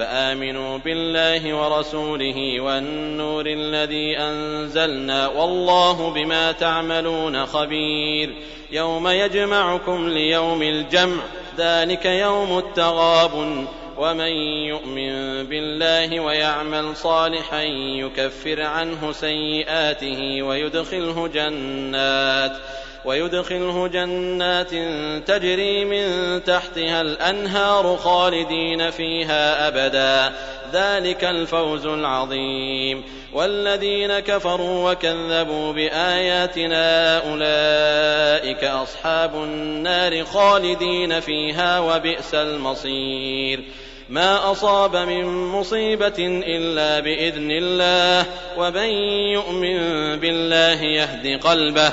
فآمنوا بالله ورسوله والنور الذي أنزلنا والله بما تعملون خبير يوم يجمعكم ليوم الجمع ذلك يوم التغاب ومن يؤمن بالله ويعمل صالحا يكفر عنه سيئاته ويدخله جنات ويدخله جنات تجري من تحتها الأنهار خالدين فيها أبدا. ذلك الفوز العظيم. والذين كفروا وكذبوا بآياتنا أولئك أصحاب النار خالدين فيها وبئس المصير. ما أصاب من مصيبة إلا بإذن الله. ومن يؤمن بالله يهد قلبه.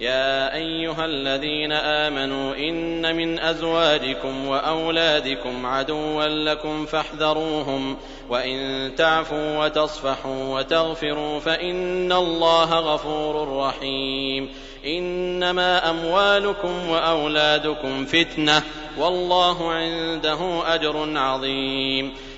يا أيها الذين آمنوا إن من أزواجكم وأولادكم عدوا لكم فاحذروهم وإن تعفوا وتصفحوا وتغفروا فإن الله غفور رحيم إنما أموالكم وأولادكم فتنة والله عنده أجر عظيم